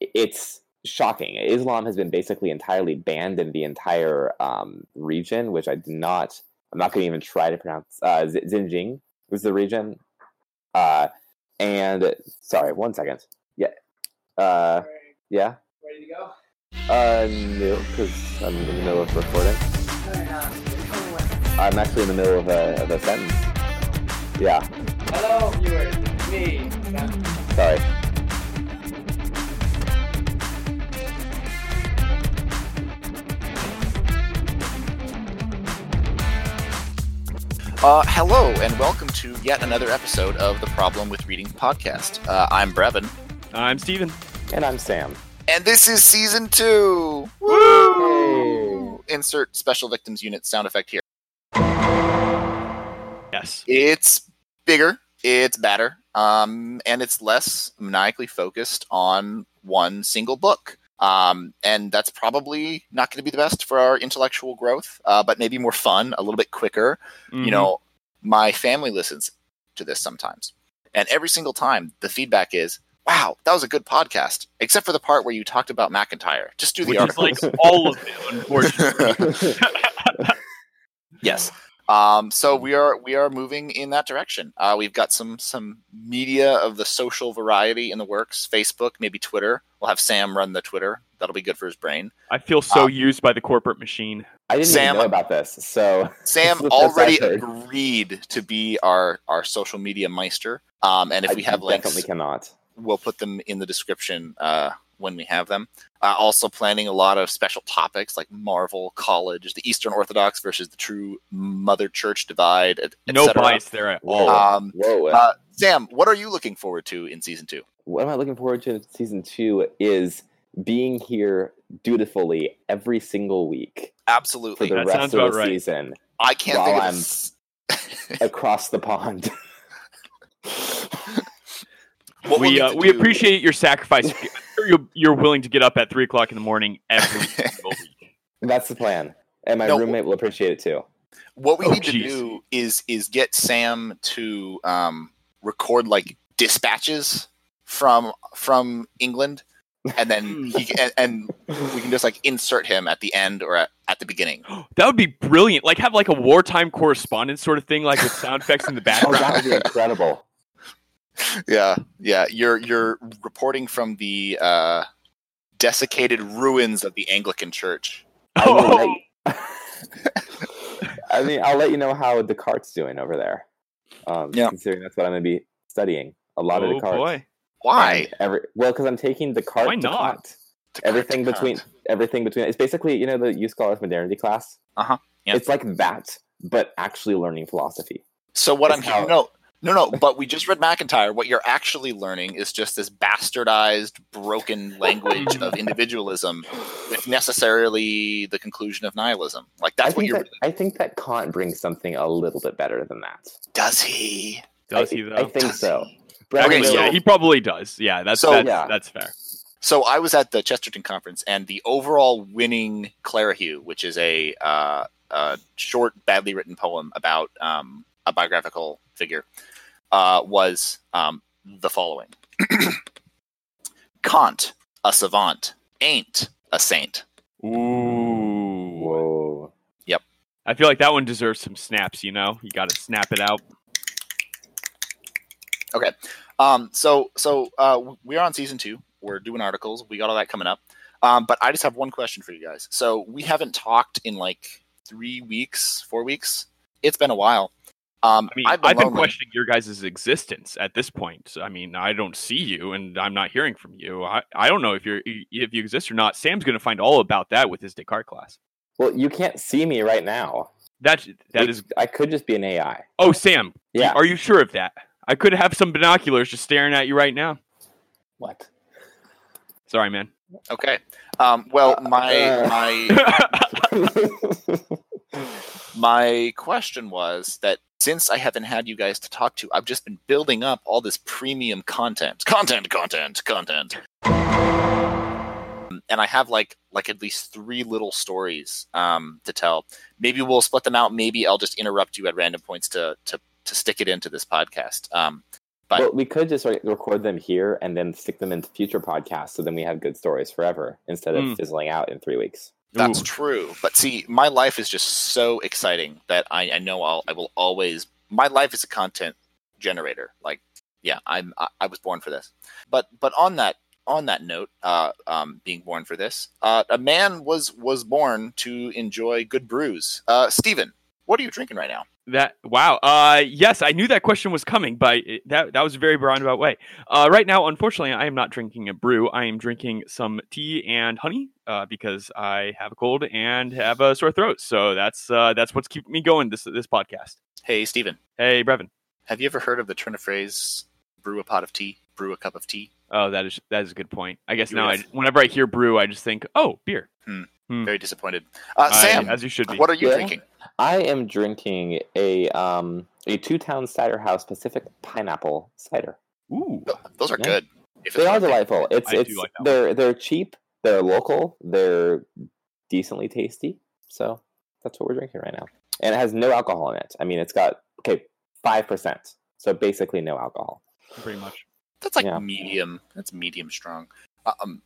it's shocking. Islam has been basically entirely banned in the entire um, region, which I did not. I'm not going to even try to pronounce. Uh, Xinjiang was the region. Uh, and sorry, one second. Yeah. Uh, yeah. Ready to go? Uh, no, because I'm in the middle of recording. I'm actually in the middle of a, of a sentence. Yeah. Hello, viewers. Me. Sorry. Uh, hello, and welcome to yet another episode of the Problem with Reading podcast. Uh, I'm Brevin, I'm Steven. And I'm Sam. and this is season two. Woo! Insert special victims unit sound effect here. Yes. It's bigger, it's better, um, and it's less maniacally focused on one single book. Um, and that's probably not going to be the best for our intellectual growth, uh, but maybe more fun, a little bit quicker. Mhm. you know my family listens to this sometimes and every single time the feedback is wow that was a good podcast except for the part where you talked about macintyre just do the which like all of it, unfortunately. yes um, so we are we are moving in that direction uh, we've got some some media of the social variety in the works facebook maybe twitter we'll have sam run the twitter that'll be good for his brain I feel so Um, used by the corporate machine. I didn't Sam- even know about this, so Sam This is the first already agreed to be our our social media meister. Um, and if I we have links, definitely cannot. we'll put them in the description uh, when we have them. Uh, also, planning a lot of special topics like Marvel, college, the Eastern Orthodox versus the true Mother Church divide, et, et No cetera. bias there at all. Whoa. Um, Whoa. uh, Sam, what are you looking forward to in season two? what am I looking forward to in season two is being here dutifully every single week Absolutely, for the That rest sounds of about the right. season I can't while think of. I'm- across the pond. what we'll we need uh, we appreciate your sacrifice. You're, you're willing to get up at three o'clock in the morning every single week. That's the plan, and my No. roommate will appreciate it too. What we Oh, need to do is is get Sam to um, record like dispatches from from England, and then he and, and we can just like insert him at the end or at, at the beginning. That would be brilliant. Like have like a wartime correspondence sort of thing, like with sound effects in the Oh, background. that would be incredible. Yeah, yeah. You're you're reporting from the uh, desiccated ruins of the Anglican Church. I, Oh, I mean, I'll let you know how Descartes doing over there. Um, Yeah. Considering that's what I'm going to be studying. A lot of oh Descartes. boy. Why? Every, well, because I'm taking Descartes. Why not? Kant. Everything between everything between it's basically you know the U Scholars Modernity class. Uh-huh, yeah. It's like that, but actually learning philosophy. So what I'm how- hearing, no, no, no. But we just read MacIntyre. What you're actually learning is just this bastardized, broken language of individualism, with necessarily the conclusion of nihilism. Like I that's what you're. that I think that Kant brings something a little bit better than that. Does he? Does I, he though? I think Does so. he? Brad Okay, so- yeah, he probably does. Yeah, that's So- that's, Yeah. that's fair. So I was at the Chesterton conference, and the overall winning clerihew, which is a, uh, a short, badly written poem about um, a biographical figure, uh, was um, the following: Kant, a savant, ain't a saint. Ooh. Whoa. Yep. I feel like that one deserves some snaps. You know, you got to snap it out. Okay. Um, so so uh, we're on season two. We're doing articles. We got all that coming up. Um, but I just have one question for you guys. So we haven't talked in like three weeks, four weeks. It's been a while. Um, I mean, I've I've been, been, questioning your guys' existence at this point. I mean, I don't see you, and I'm not hearing from you. I, I don't know if you're if you exist or not. Sam's going to find all about that with his Descartes class. Well, you can't see me right now. That that It- is. I could just be an AI. Oh, Sam, Yeah. are you sure of that? I could have some binoculars just staring at you right now. What? Sorry, man. Okay. Um, well, my Uh. my my question was that since I haven't had you guys to talk to, I've just been building up all this premium content, content, content, content, and I have like like at least three little stories um, to tell. Maybe we'll split them out. Maybe I'll just interrupt you at random points to to to stick it into this podcast. Um, But- well, we could just like, record them here and then stick them into future podcasts, so then we have good stories forever instead of Mm. fizzling out in three weeks. That's Ooh. true. But see, my life is just so exciting that I, I know I'll I will always my life is a content generator. Like, yeah, I'm I, I was born for this. But but on that on that note, uh, um, being born for this, uh, a man was was born to enjoy good brews. Uh, Steven, what are you drinking right now? That wow. Uh, yes, I knew that question was coming, but it, that that was a very roundabout way. Uh, right now, unfortunately, I am not drinking a brew. I am drinking some tea and honey uh, because I have a cold and have a sore throat. So that's uh, that's what's keeping me going this this podcast. Hey, Steven, Hey, Brevin. have you ever heard of the turn of phrase "brew a pot of tea, brew a cup of tea"? Oh, that is that is a good point. I guess now, I, whenever I hear brew, I just think, oh, beer. Very disappointed. Uh, I- Sam, as you should be. what are you Yeah. drinking? I am drinking a um a two town cider house Pacific pineapple cider. Ooh, Those are Yeah. good. If They are one thing. delightful. It's I do it's like that they're they're cheap, they're local, they're decently tasty. So that's what we're drinking right now. And it has no alcohol in it. I mean it's got okay, five percent. So basically no alcohol. pretty much. That's like Yeah. medium. That's medium strong. Uh, Um,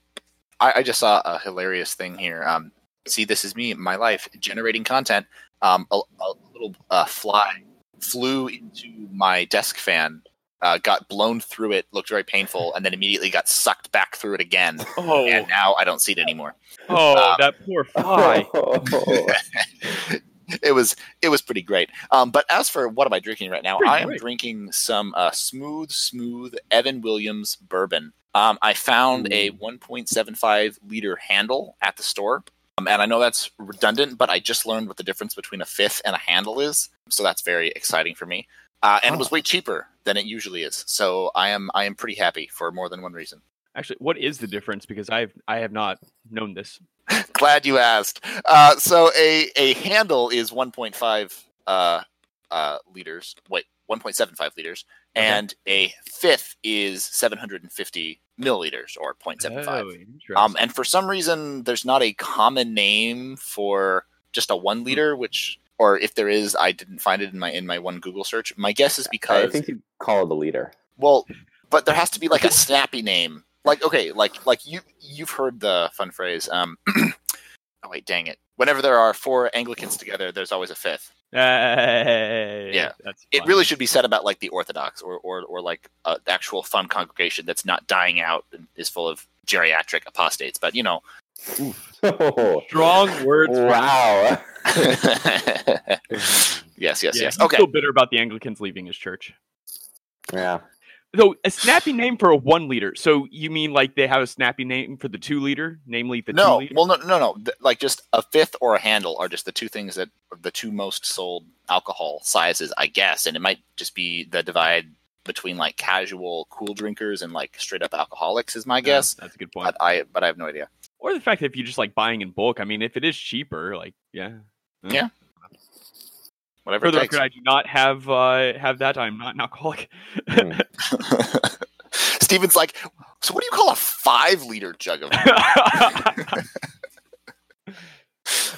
I, I just saw a hilarious thing here. Um, see, this is me, my life, generating content. Um, a, a little uh, fly flew into my desk fan, uh, got blown through it, looked very painful, and then immediately got sucked back through it again. Oh, And now I don't see it anymore. oh, um, that poor fly. it was it was pretty great. Um, but as for what am I drinking right now? Pretty I am great. drinking some uh, smooth, smooth Evan Williams bourbon. Um, I found a 1.75 liter handle at the store. Um, and I know that's redundant, but I just learned what the difference between a fifth and a handle is. So that's very exciting for me. Uh, and it was Oh. way cheaper than it usually is. So I am I am pretty happy for more than one reason. Actually, what is the difference? Because I've I have not known this. Glad you asked. Uh, so a a handle is 1.5 uh, uh, liters. Wait, 1.75 liters, Okay. and a fifth is 750 milliliters or 0.75. Oh, um, and for some reason, there's not a common name for just a one liter, which or if there is, I didn't find it in my in my one Google search. My guess is because I think you call it a leader. well, but there has to be like a snappy name. Like okay, like like you you've heard the fun phrase. Um, oh wait, dang it! Whenever there are four Anglicans together, there's always a fifth. Hey, Yeah. that's It really should be said about like the Orthodox or or or like an actual fun congregation that's not dying out and is full of geriatric apostates. But you know, Oh, strong words. wow. yes, yes, Yeah, yes. Okay, still bitter about the Anglicans leaving his church. yeah. So a snappy name for a one liter. So you mean like they have a snappy name for the two liter, namely the two no, liter? well, no, no, no. Like just a fifth or a handle are just the two things that are the two most sold alcohol sizes, I guess. And it might just be the divide between like casual cool drinkers and like straight up alcoholics is my Yeah, guess. that's a good point. But I, but I have no idea. or the fact that if you're just like buying in bulk, I mean, if it is cheaper, like yeah. Yeah. Whatever For the record, I do not have uh, have that. I'm not an alcoholic. Hmm. Steven's like, so what do you call a five liter jug of?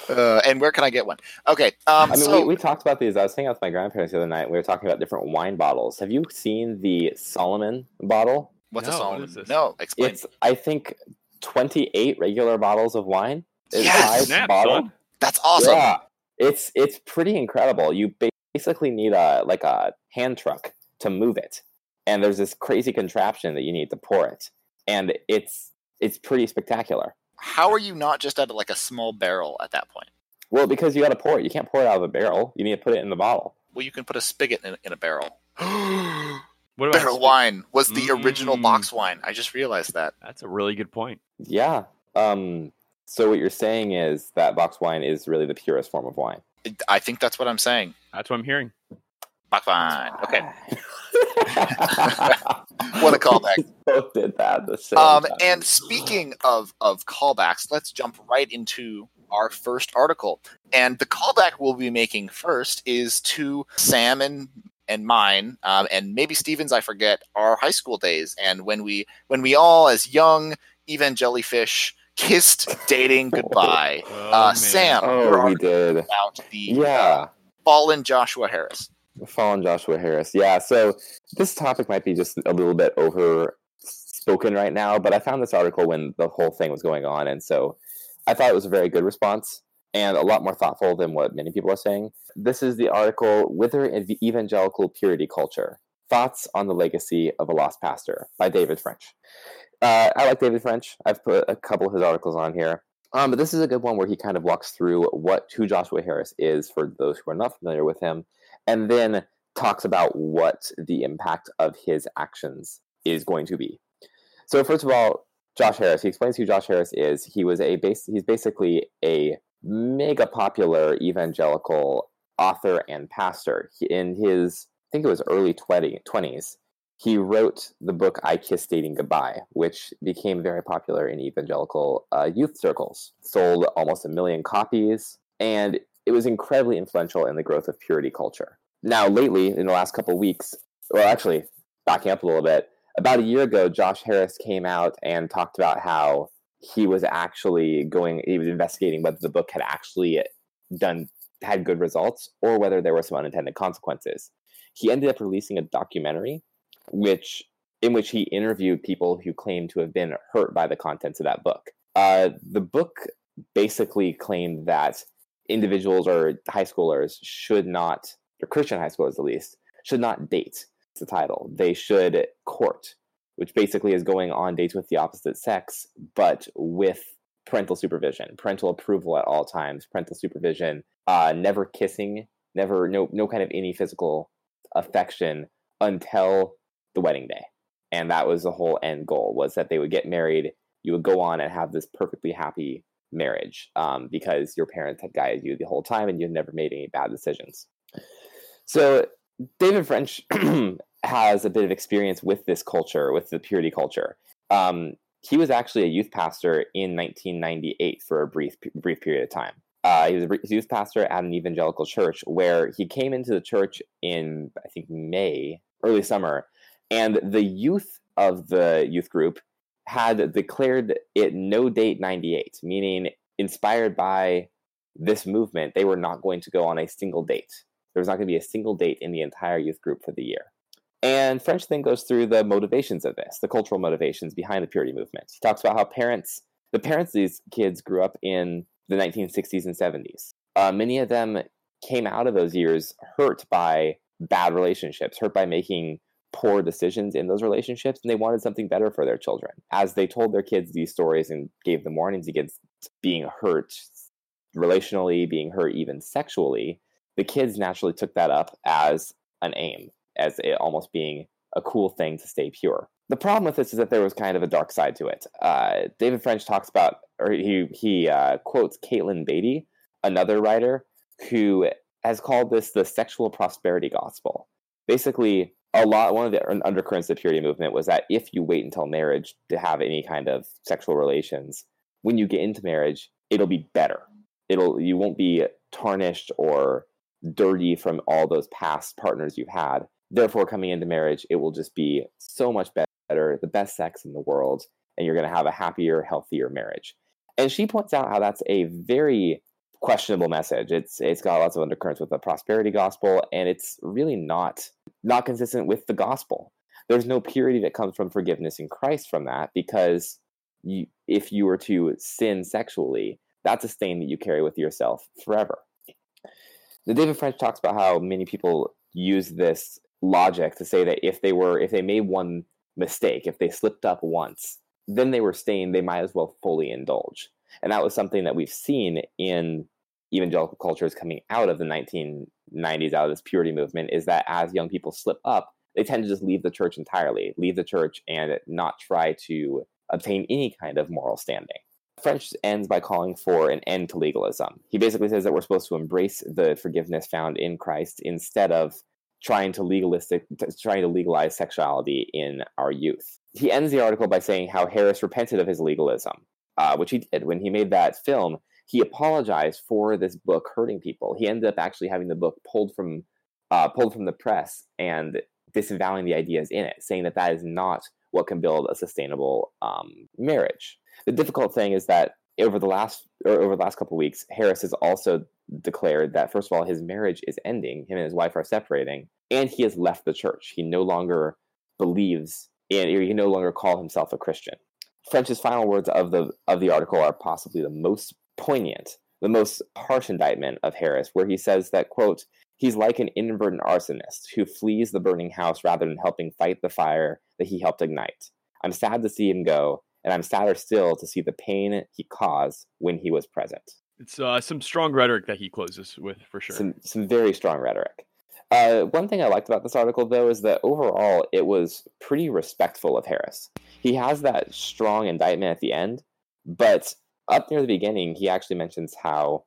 uh, and where can I get one? Okay, um, I mean, so we, we talked about these. I was hanging out with my grandparents the other night. We were talking about different wine bottles. Have you seen the Solomon bottle? what's a No, what Solomon? is this? No, explain. It's, I think, 28 regular bottles of wine. It's Yes! Snap, bottle. son. That's awesome. Yeah, it's it's pretty incredible. You basically need a like a hand truck to move it, and there's this crazy contraption that you need to pour it, and it's it's pretty spectacular. How are you not just at like a small barrel at that point? Well, because you got to pour it. You can't pour it out of a barrel. You need to put it in the bottle. Well, you can put a spigot in, in a barrel. What about barrel wine was the original Mm. box wine. I just realized that. That's a really good point. Yeah. Um. So what you're saying is that box wine is really the purest form of wine. I think that's what I'm saying. That's what I'm hearing. Box wine. Okay. what What a callback. Both did that the same Um, time. and speaking of of callbacks, let's jump right into our first article. And the callback we'll be making first is to Sam and and mine, um, and maybe Stevens. I forget our high school days, and when we when we all, as young evangelifish, kissed dating goodbye. Oh, Uh. Sam, oh, we did. about the Yeah. fallen Joshua Harris. Fallen Joshua Harris. Yeah, so this topic might be just a little bit over spoken right now, but I found this article when the whole thing was going on, and so I thought it was a very good response and a lot more thoughtful than what many people are saying. This is the article Whither in the Evangelical Purity Culture Thoughts on the Legacy of a Lost Pastor by David French. Uh, I like David French. I've put a couple of his articles on here. Um, but this is a good one where he kind of walks through what who Joshua Harris is for those who are not familiar with him, and then talks about what the impact of his actions is going to be. So first of all, Josh Harris. He explains who Josh Harris is. He was a base. He's basically a mega popular evangelical author and pastor. In his, I think it was early 20, 20s, he wrote the book I Kissed Dating Goodbye, which became very popular in evangelical uh, youth circles. Sold almost a million copies, and it was incredibly influential in the growth of purity culture. Now, lately, in the last couple weeks, well, actually, backing up a little bit, about a year ago, Josh Harris came out and talked about how he was actually going, he was investigating whether the book had actually done, had good results or whether there were some unintended consequences. He ended up releasing a documentary which in which he interviewed people who claimed to have been hurt by the contents of that book. Uh, the book basically claimed that individuals or high schoolers should not, or Christian high schoolers at least, should not date. It's the title. They should court, which basically is going on dates with the opposite sex, but with parental supervision, parental approval at all times, parental supervision, uh, never kissing, never no no kind of any physical affection until the wedding day. And that was the whole end goal was that they would get married. You would go on and have this perfectly happy marriage um, because your parents had guided you the whole time and you had never made any bad decisions. So David French has a bit of experience with this culture, with the purity culture. Um, he was actually a youth pastor in 1998 for a brief brief period of time. Uh, he was a youth pastor at an evangelical church where he came into the church in I think May, early summer, and the youth of the youth group had declared it no date 98, meaning inspired by this movement, they were not going to go on a single date. There was not going to be a single date in the entire youth group for the year. And French then goes through the motivations of this, the cultural motivations behind the purity movement. He talks about how parents, the parents these kids grew up in the 1960s and 70s. Uh, many of them came out of those years hurt by bad relationships, hurt by making poor decisions in those relationships and they wanted something better for their children. As they told their kids these stories and gave them warnings against being hurt relationally, being hurt even sexually, the kids naturally took that up as an aim, as it almost being a cool thing to stay pure. The problem with this is that there was kind of a dark side to it. Uh, David French talks about, or he he uh, quotes Katelyn Beaty, another writer, who has called this the sexual prosperity gospel. Basically, a lot one of the undercurrents of the purity movement was that if you wait until marriage to have any kind of sexual relations when you get into marriage it'll be better. It'll you won't be tarnished or dirty from all those past partners you've had. Therefore coming into marriage it will just be so much better the best sex in the world and you're going to have a happier healthier marriage. And she points out how that's a very questionable message it's it's got lots of undercurrents with the prosperity gospel and it's really not not consistent with the gospel. There's no purity that comes from forgiveness in Christ from that because you, if you were to sin sexually, that's a stain that you carry with yourself forever. The David French talks about how many people use this logic to say that if they were if they made one mistake, if they slipped up once, then they were stained, they might as well fully indulge. And that was something that we've seen in evangelical cultures coming out of the 1990s, out of this purity movement, is that as young people slip up, they tend to just leave the church entirely, leave the church and not try to obtain any kind of moral standing. French ends by calling for an end to legalism. He basically says that we're supposed to embrace the forgiveness found in Christ instead of trying to legalistic trying to legalize sexuality in our youth. He ends the article by saying how Harris repented of his legalism, uh, which he did when he made that film he apologized for this book hurting people. He ended up actually having the book pulled from uh, pulled from the press and disavowing the ideas in it, saying that that is not what can build a sustainable um, marriage. The difficult thing is that over the last or over the last couple weeks, Harris has also declared that first of all his marriage is ending, him and his wife are separating, and he has left the church. He no longer believes in, or he no longer call himself a Christian. French's final words of the of the article are possibly the most poignant, the most harsh indictment of Harris, where he says that quote He's like an inadvertent arsonist who flees the burning house rather than helping fight the fire that he helped ignite. I'm sad to see him go, and I'm sadder still to see the pain he caused when he was present. It's uh, some strong rhetoric that he closes with for sure. Some some very strong rhetoric. Uh, one thing I liked about this article, though, is that overall it was pretty respectful of Harris. He has that strong indictment at the end, but up near the beginning, he actually mentions how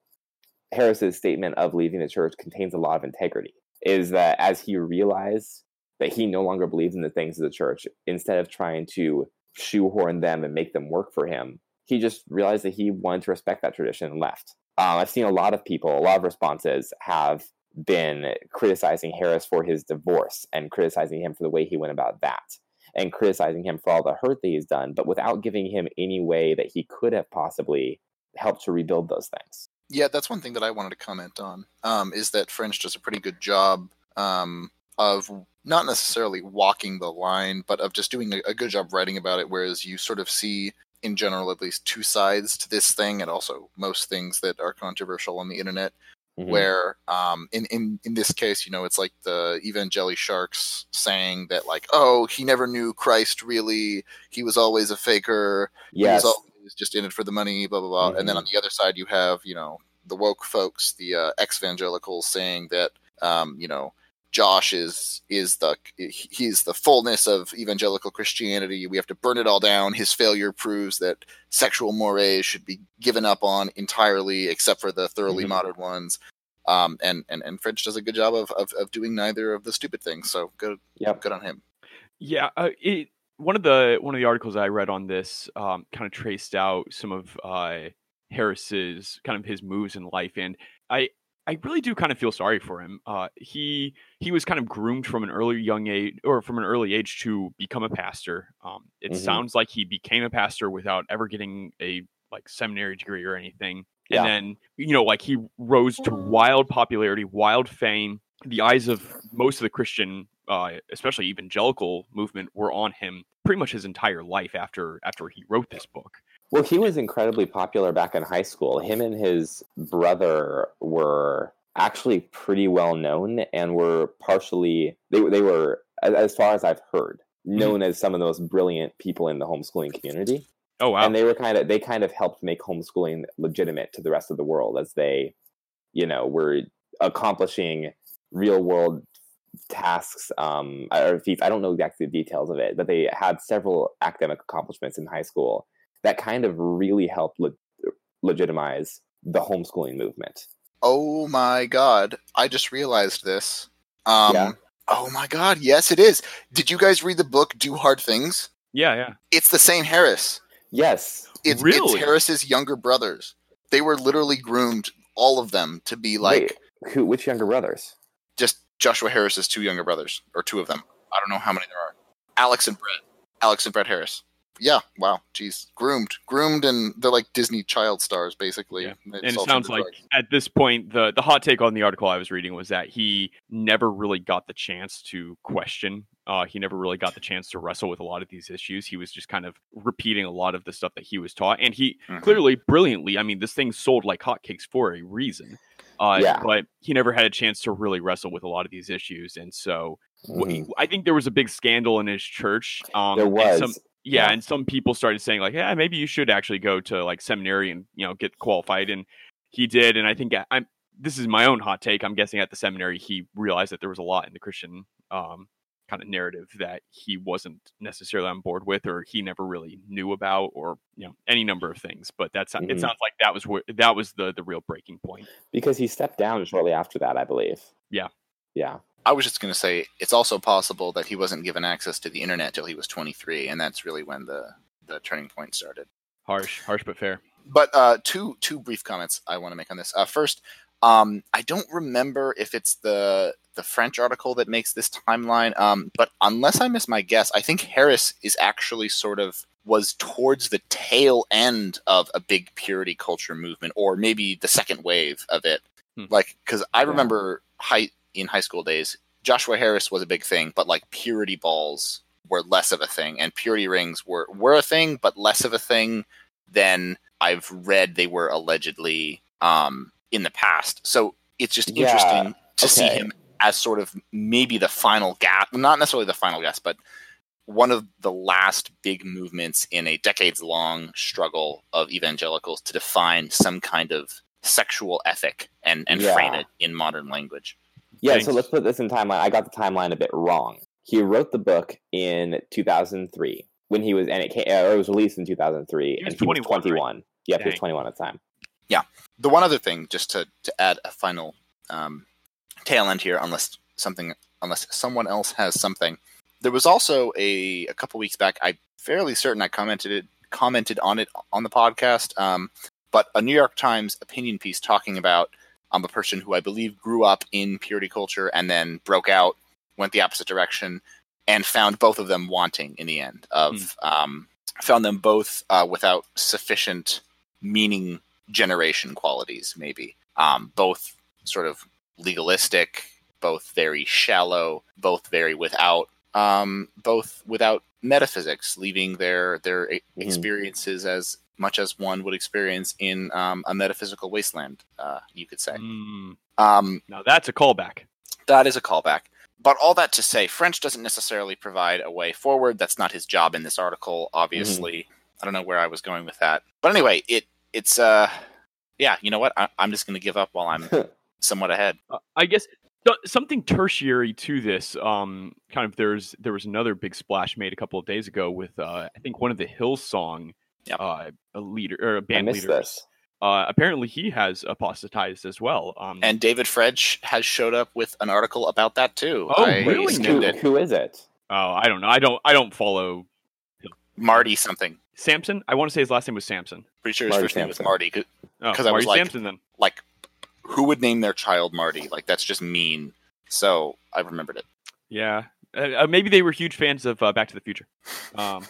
Harris's statement of leaving the church contains a lot of integrity. Is that as he realized that he no longer believes in the things of the church, instead of trying to shoehorn them and make them work for him, he just realized that he wanted to respect that tradition and left. Um, I've seen a lot of people, a lot of responses have been criticizing Harris for his divorce and criticizing him for the way he went about that and criticizing him for all the hurt that he's done, but without giving him any way that he could have possibly helped to rebuild those things. Yeah, that's one thing that I wanted to comment on. Um, is that French does a pretty good job um, of not necessarily walking the line, but of just doing a, a, good job writing about it. Whereas you sort of see, in general, at least two sides to this thing, and also most things that are controversial on the internet. Mm-hmm. Where, um, in, in in this case, you know, it's like the evangeli sharks saying that, like, oh, he never knew Christ really. He was always a faker. Yes. He was just in it for the money, blah blah blah. Mm-hmm. And then mm-hmm. on the other side, you have you know the woke folks, the uh, ex evangelicals, saying that um, you know Josh is is the he's the fullness of evangelical Christianity. We have to burn it all down. His failure proves that sexual mores should be given up on entirely, except for the thoroughly mm-hmm. modern ones. Um, and, and and French does a good job of, of, of doing neither of the stupid things. So good, yep. good on him. Yeah, uh, it one of the one of the articles I read on this um, kind of traced out some of uh, Harris's kind of his moves in life, and I I really do kind of feel sorry for him. Uh, he he was kind of groomed from an early young age or from an early age to become a pastor. Um, it mm-hmm. sounds like he became a pastor without ever getting a like seminary degree or anything. Yeah. And then you know like he rose to wild popularity, wild fame. The eyes of most of the Christian uh, especially evangelical movement were on him pretty much his entire life after after he wrote this book. Well, he was incredibly popular back in high school. Him and his brother were actually pretty well known and were partially they they were as far as I've heard mm-hmm. known as some of the most brilliant people in the homeschooling community. Oh wow. And they were kind of they kind of helped make homeschooling legitimate to the rest of the world as they you know were accomplishing real world tasks um, or feats. I don't know exactly the details of it, but they had several academic accomplishments in high school that kind of really helped le- legitimize the homeschooling movement. Oh my god! I just realized this. Um, yeah. Oh my god! Yes, it is. Did you guys read the book "Do Hard Things"? Yeah, yeah. It's the same Harris. Yes, it's, really? it's Harris's younger brothers. They were literally groomed, all of them, to be like. Wait, who? Which younger brothers? Just Joshua Harris's two younger brothers, or two of them. I don't know how many there are. Alex and Brett. Alex and Brett Harris. Yeah, wow, geez, groomed, groomed, and they're like Disney child stars, basically. Yeah. And it sounds like drugs. at this point, the the hot take on the article I was reading was that he never really got the chance to question. Uh, he never really got the chance to wrestle with a lot of these issues. He was just kind of repeating a lot of the stuff that he was taught, and he mm-hmm. clearly, brilliantly, I mean, this thing sold like hotcakes for a reason. Uh, yeah. But he never had a chance to really wrestle with a lot of these issues, and so mm-hmm. I think there was a big scandal in his church. Um, there was. Some, yeah, yeah, and some people started saying like, yeah, maybe you should actually go to like seminary and you know get qualified, and he did. And I think I'm. This is my own hot take. I'm guessing at the seminary he realized that there was a lot in the Christian um, kind of narrative that he wasn't necessarily on board with or he never really knew about or you know any number of things but that's mm-hmm. it sounds like that was where that was the the real breaking point because he stepped down shortly after that i believe yeah yeah i was just going to say it's also possible that he wasn't given access to the internet till he was 23 and that's really when the the turning point started harsh harsh but fair but uh, two two brief comments I want to make on this. Uh, first, um, I don't remember if it's the the French article that makes this timeline. Um, but unless I miss my guess, I think Harris is actually sort of was towards the tail end of a big purity culture movement, or maybe the second wave of it. Hmm. Like, because I Yeah. remember high in high school days, Joshua Harris was a big thing, but like purity balls were less of a thing, and purity rings were were a thing, but less of a thing than I've read they were allegedly um, in the past. So it's just Yeah, interesting to see him as sort of maybe the final gas, not necessarily the final gas, but one of the last big movements in a decades long struggle of evangelicals to define some kind of sexual ethic and, and Yeah. frame it in modern language. Yeah, Thanks. so let's put this in timeline. I got the timeline a bit wrong. He wrote the book in 2003 when he was, and it came, or it was released in 2003. He was and he was 21, right? 21. Yep, he was 21 at the time. Yeah. The one other thing, just to, to add a final um, tail end here, unless something, unless someone else has something, there was also a a couple weeks back. I'm fairly certain I commented it commented on it on the podcast, um, but a New York Times opinion piece talking about um, a person who I believe grew up in purity culture and then broke out, went the opposite direction, and found both of them wanting in the end. Of um, found them both uh, without sufficient meaning generation qualities, maybe. Um, both sort of legalistic, both very shallow, both very without, um, both without metaphysics, leaving their their Mhm. experiences as much as one would experience in um, a metaphysical wasteland. Uh, you could say. Mm, Um, now that's a callback. that is a callback. But all that to say, French doesn't necessarily provide a way forward. That's not his job in this article, obviously. I don't know where I was going with that. But anyway, it it's uh yeah, you know what? I, I'm just going to give up while I'm somewhat ahead. Uh, I guess something tertiary to this. Um, kind of there's there was another big splash made a couple of days ago with uh, I think one of the Hillsong, Yep. uh, a leader or a I band missed leaders. this. Uh, apparently he has apostatized as well. Um, And David French has showed up with an article about that too. Oh, I really? skimmed Who, it. who is it? oh, I don't know. I don't I don't follow Marty something. Sampson. I want to say his last name was Sampson. Pretty sure his Marty first name was Sampson. Marty. 'cause- Oh, 'Cause I was Marty like- Sampson then. Like, who would name their child Marty? Like, that's just mean. So I remembered it. Yeah, uh, uh, maybe they were huge fans of uh, Back to the Future. Um,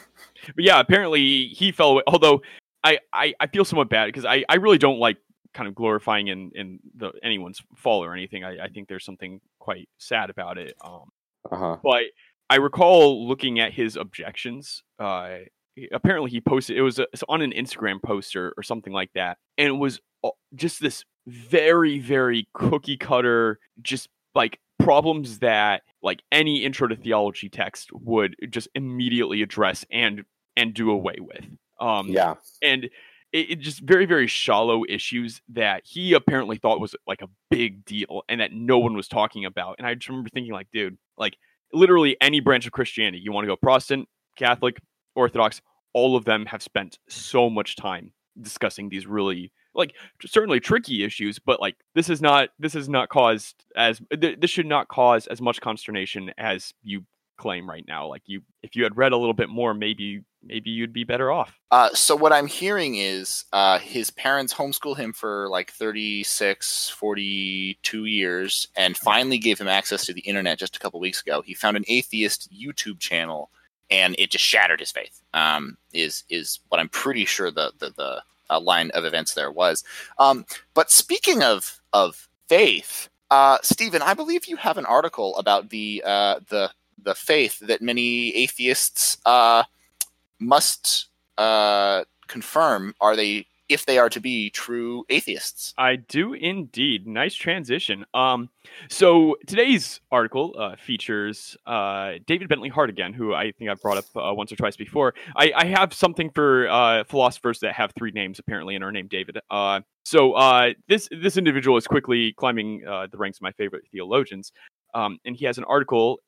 but yeah, apparently he fell away. Although I, I, I feel somewhat bad because I, I really don't like kind of glorifying in, in the anyone's fall or anything. I, I think there's something quite sad about it. Um, Uh huh. but I recall looking at his objections. Uh, apparently, he posted it was, a, it's on an Instagram post or, or something like that, and it was just this very, very cookie cutter, just like problems that like any intro to theology text would just immediately address and and do away with. Um, Yeah. and it, it just very very shallow issues that he apparently thought was like a big deal and that no one was talking about and i just remember thinking like dude like literally any branch of christianity you want to go protestant catholic orthodox all of them have spent so much time discussing these really like certainly tricky issues but like this is not this is not caused as th- this should not cause as much consternation as you claim right now like you if you had read a little bit more maybe maybe you'd be better off Uh, so what I'm hearing is uh, his parents homeschool him for like 36, 42 years and finally gave him access to the internet just a couple weeks ago. He found an atheist YouTube channel and it just shattered his faith. Um, is is what I'm pretty sure the the, the uh, line of events there was. Um, but speaking of of faith, uh, Stephen, I believe you have an article about the uh, the the faith that many atheists uh, must uh, confirm are they if they are to be true atheists. I do indeed. Nice transition. Um, so today's article uh, features uh, David Bentley Hart again, who I think I've brought up uh, once or twice before. I, I have something for uh, philosophers that have three names apparently and are named David. Uh, so uh, this this individual is quickly climbing the ranks of my favorite theologians, um, and he has an article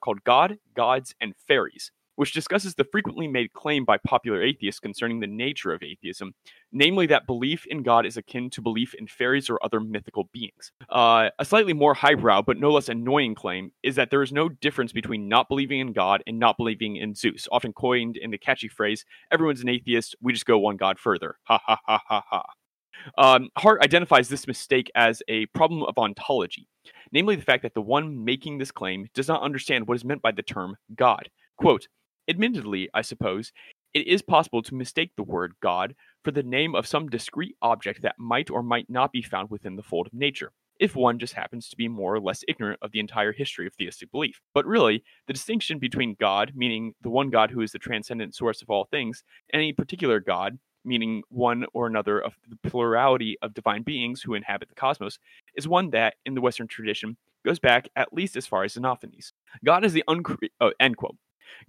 called "God, Gods, and Fairies." Which discusses the frequently made claim by popular atheists concerning the nature of atheism, namely that belief in God is akin to belief in fairies or other mythical beings. Uh, a slightly more highbrow but no less annoying claim is that there is no difference between not believing in God and not believing in Zeus, often coined in the catchy phrase, everyone's an atheist, we just go one God further. Ha ha ha ha ha. Um, Hart identifies this mistake as a problem of ontology, namely the fact that the one making this claim does not understand what is meant by the term God. Quote, Admittedly, I suppose, it is possible to mistake the word God for the name of some discrete object that might or might not be found within the fold of nature. if one just happens to be more or less ignorant of the entire history of theistic belief. But really, the distinction between God, meaning the one God who is the transcendent source of all things, and any particular God, meaning one or another of the plurality of divine beings who inhabit the cosmos, is one that, in the Western tradition, goes back at least as far as Xenophanes. God is the uncre- oh, end quote.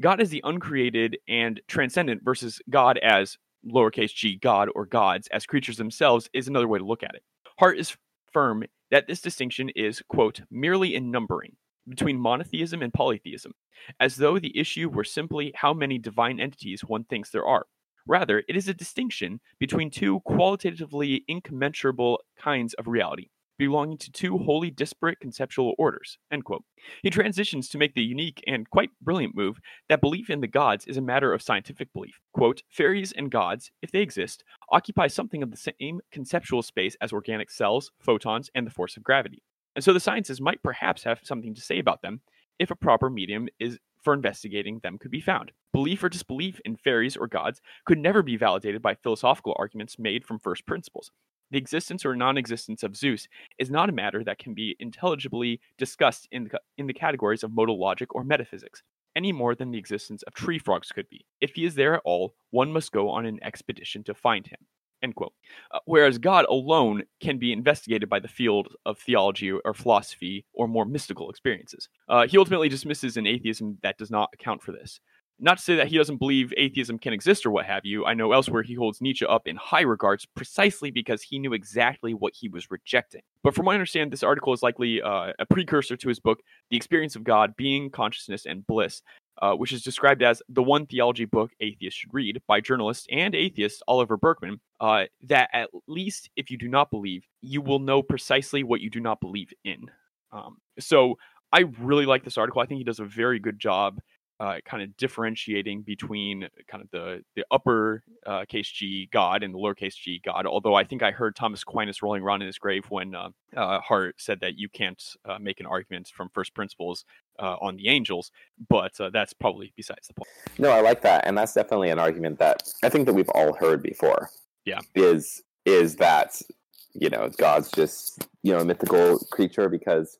God as the uncreated and transcendent versus God as lowercase g God or gods as creatures themselves is another way to look at it. Hart is firm that this distinction is, quote, merely in numbering between monotheism and polytheism, as though the issue were simply how many divine entities one thinks there are. Rather, it is a distinction between two qualitatively incommensurable kinds of reality, belonging to two wholly disparate conceptual orders. He transitions to make the unique and quite brilliant move that belief in the gods is a matter of scientific belief. Quote, fairies and gods, if they exist, occupy something of the same conceptual space as organic cells, photons, and the force of gravity. And so the sciences might perhaps have something to say about them if a proper medium is for investigating them could be found. Belief or disbelief in fairies or gods could never be validated by philosophical arguments made from first principles. The existence or non existence of Zeus is not a matter that can be intelligibly discussed in the, in the categories of modal logic or metaphysics, any more than the existence of tree frogs could be. If he is there at all, one must go on an expedition to find him. End quote. Uh, whereas God alone can be investigated by the field of theology or philosophy or more mystical experiences. Uh, he ultimately dismisses an atheism that does not account for this. Not to say that he doesn't believe atheism can exist or what have you. I know elsewhere he holds Nietzsche up in high regards precisely because he knew exactly what he was rejecting. But from what I understand, this article is likely uh, a precursor to his book, The Experience of God, Being, Consciousness, and Bliss, uh, which is described as the one theology book atheists should read by journalist and atheist Oliver Burkeman. Uh, that at least if you do not believe, you will know precisely what you do not believe in. Um, so I really like this article. I think he does a very good job uh, kind of differentiating between kind of the the upper uh, case G God and the lowercase G God. Although I think I heard Thomas Aquinas rolling around in his grave when uh, uh Hart said that you can't uh, make an argument from first principles uh, on the angels, but that's probably besides the point. No, I like that, and that's definitely an argument that I think that we've all heard before. Yeah, is is that you know God's just you know a mythical creature because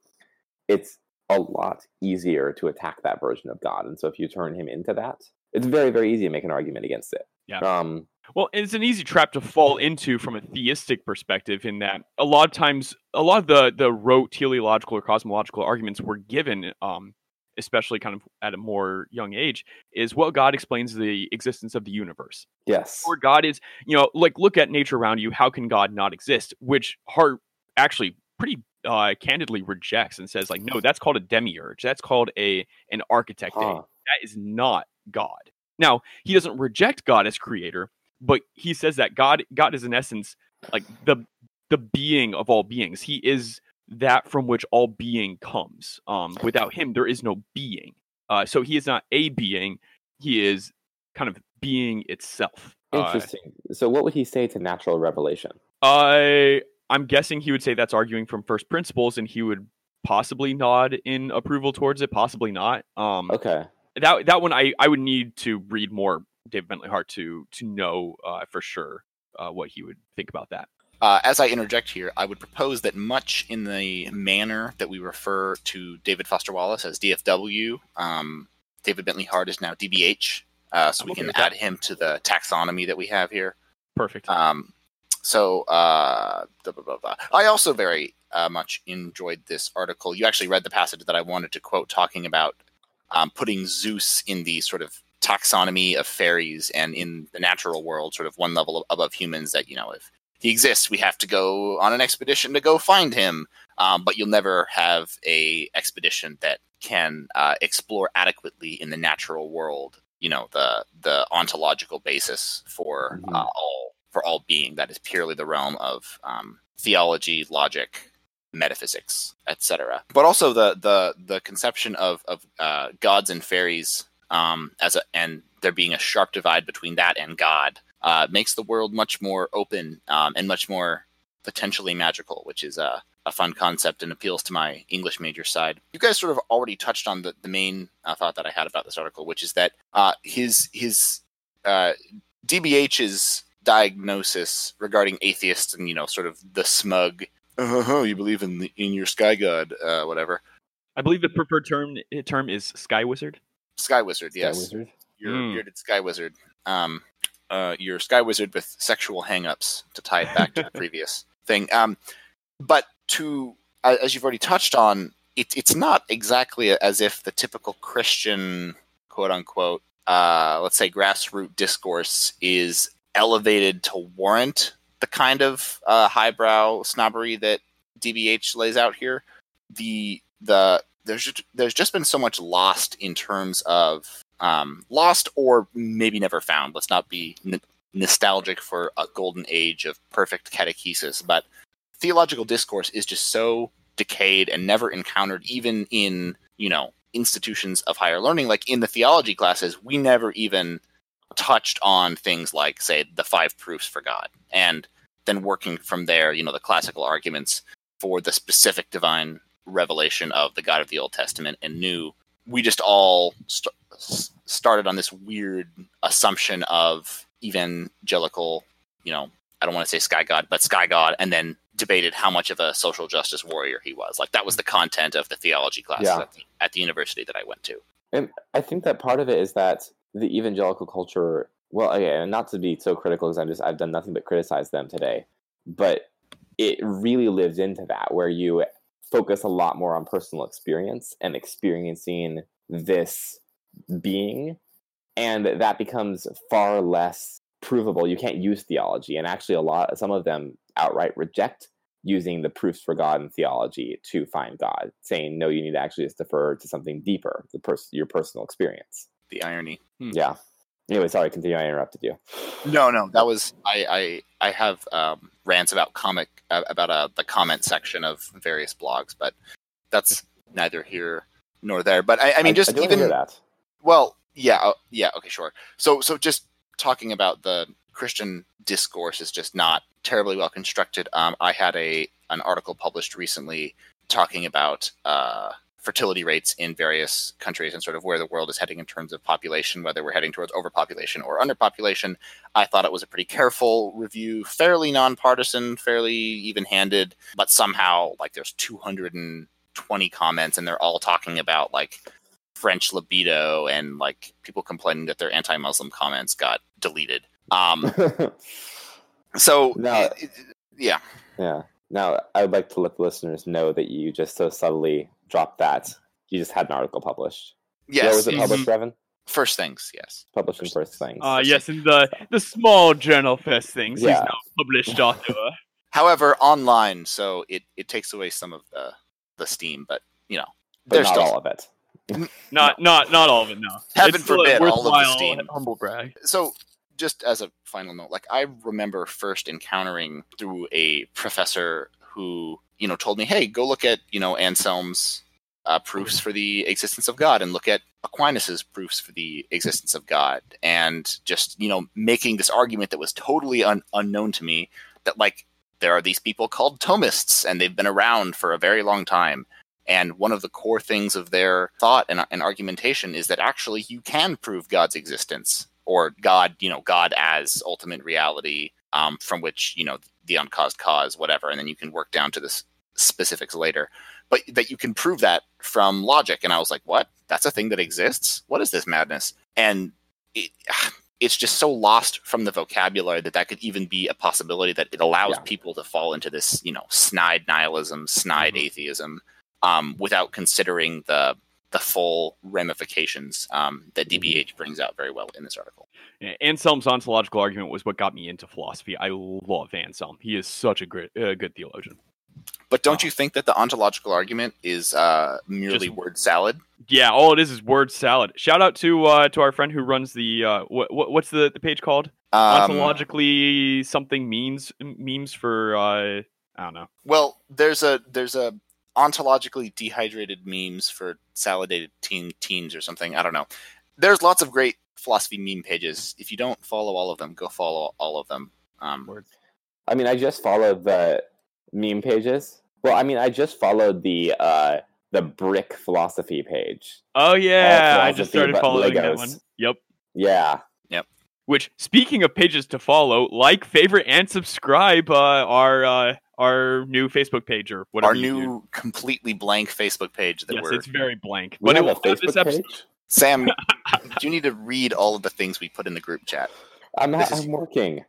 it's a lot easier to attack that version of God. And so if you turn him into that, it's very, very easy to make an argument against it. Yeah. Um, well, it's an easy trap to fall into from a theistic perspective, in that a lot of times, a lot of the the rote teleological or cosmological arguments were given, um, especially kind of at a more young age, is well, God explains the existence of the universe. Yes. Or God is, you know, like look at nature around you. How can God not exist? Which Hart actually pretty uh, candidly rejects and says like, no, that's called a demiurge. That's called a an architect. Huh. That is not God. Now he doesn't reject God as creator, but he says that God God is in essence like the the being of all beings. He is that from which all being comes. Um, without him, there is no being. Uh, so he is not a being. He is kind of being itself. Uh, Interesting. Uh, so, what would he say to natural revelation? I I'm guessing he would say that's arguing from first principles, and he would possibly nod in approval towards it, possibly not. Um, okay. That that one I I would need to read more David Bentley Hart to to know uh, for sure uh, what he would think about that. Uh, as I interject here, I would propose that much in the manner that we refer to David Foster Wallace as DFW, um, David Bentley Hart is now DBH, uh, so I'm we okay can add that. him to the taxonomy that we have here. Perfect. Um, so uh, blah, blah, blah, I also very uh, much enjoyed this article. You actually read the passage that I wanted to quote, talking about um, putting Zeus in the sort of taxonomy of fairies and in the natural world, sort of one level above humans. That you know, if he exists, we have to go on an expedition to go find him. Um, but you'll never have a expedition that can uh, explore adequately in the natural world. You know, the the ontological basis for mm-hmm. uh, all for all being that is purely the realm of um, theology, logic, metaphysics, etc. But also the the the conception of of uh, gods and fairies um, as a and there being a sharp divide between that and God uh, makes the world much more open um, and much more potentially magical, which is a, a fun concept and appeals to my English major side. You guys sort of already touched on the, the main uh, thought that I had about this article, which is that uh, his his uh, DBH's diagnosis regarding atheists and you know sort of the smug oh, you believe in the, in your sky god, uh, whatever. I believe the preferred term term is Sky Wizard. Sky wizard, Sky yes. Wizard. Your Mm. bearded sky wizard. Um, uh, your sky wizard with sexual hangups to tie it back to the previous thing. Um, but to as you've already touched on, it, it's not exactly as if the typical Christian quote unquote, uh, let's say grassroots discourse is elevated to warrant the kind of uh, highbrow snobbery that DBH lays out here. The the there's just, there's just been so much lost in terms of um, lost or maybe never found. Let's not be n- nostalgic for a golden age of perfect catechesis, but theological discourse is just so decayed and never encountered, even in you know institutions of higher learning. Like in the theology classes, we never even touched on things like, say, the five proofs for God, and then working from there, you know, the classical arguments for the specific divine revelation of the God of the Old Testament and New. We just all st- started on this weird assumption of evangelical, you know, I don't want to say sky god, but sky god, and then debated how much of a social justice warrior he was. Like that was the content of the theology class Yeah. at, the, at the university that I went to. And I think that part of it is that the evangelical culture. Well, again, not to be so critical because I'm just I've done nothing but criticize them today, but it really lives into that where you focus a lot more on personal experience and experiencing this being, and that becomes far less provable. You can't use theology, and actually, a lot some of them outright reject using the proofs for God and theology to find God, saying no, you need to actually just defer to something deeper, the pers- your personal experience. The irony. Yeah. Anyway, sorry, continue. I interrupted you. No, no, that was I. I I have um, rants about comic uh, about uh, the comment section of various blogs, but that's neither here nor there. But I, I mean, just I do hear even that. well, yeah, uh, yeah, okay, sure. So, so just talking about the Christian discourse is just not terribly well constructed. Um, I had a an article published recently talking about uh, fertility rates in various countries and sort of where the world is heading in terms of population, whether we're heading towards overpopulation or underpopulation. I thought it was a pretty careful review, fairly nonpartisan, fairly even-handed, but somehow like there's 220 comments and they're all talking about like French libido and like people complaining that their anti-Muslim comments got deleted. Um, so No. it- it- yeah, yeah. Now, I would like to let the listeners know that you just so subtly dropped that. You just had an article published. Where yes, was it published, Brevin? first things, yes. Published in First Things. Uh, yes, in the the small journal First Things. Yeah. He's now published author. However, online, so it, it takes away some of the the steam, but you know, but there's not still all of it. Not not not all of it. No. Heaven It's still forbid all of the worthwhile steam. Humble brag. so just as a final note like i remember first encountering through a professor who you know told me hey go look at you know anselm's uh, proofs for the existence of god and look at aquinas's proofs for the existence of god. And just you know making this argument that was totally un- unknown to me that like there are these people called thomists and they've been around for a very long time. And one of the core things of their thought and, and argumentation is that actually you can prove god's existence or God, you know, God as ultimate reality, um, from which you know the uncaused cause, whatever, and then you can work down to the specifics later. But that you can prove that from logic, and I was like, "What? That's a thing that exists? What is this madness?" And it, it's just so lost from the vocabulary that that could even be a possibility. That it allows Yeah. people to fall into this, you know, snide nihilism, snide Mhm. atheism, um, without considering the the full ramifications um, that DBH brings out very well in this article. Anselm's ontological argument was what got me into philosophy. I love Anselm. He is such a great, uh, good theologian. But don't Oh. you think that the ontological argument is uh, merely Just- word salad? Yeah, all it is is word salad. Shout out to uh, to our friend who runs the uh, what, what what's the, the page called? Um, Ontologically something memes memes for uh, I don't know. well, there's a there's a ontologically dehydrated memes for salidated teen teens or something. I don't know. There's lots of great philosophy meme pages. If you don't follow all of them, go follow all of them. Um, I mean, I just followed the meme pages. Well, I mean, I just followed the uh, the brick philosophy page. Oh yeah, I just started but following that one. Yep. Yeah, Yep. Which, speaking of pages to follow, like, favorite, and subscribe uh, our uh, our new Facebook page or whatever. Our you do. new completely blank Facebook page that yes, we're it's very blank. We but it have a will have this episode. page. Sam, do you need to read all of the things we put in the group chat. I'm not. Is- I'm working.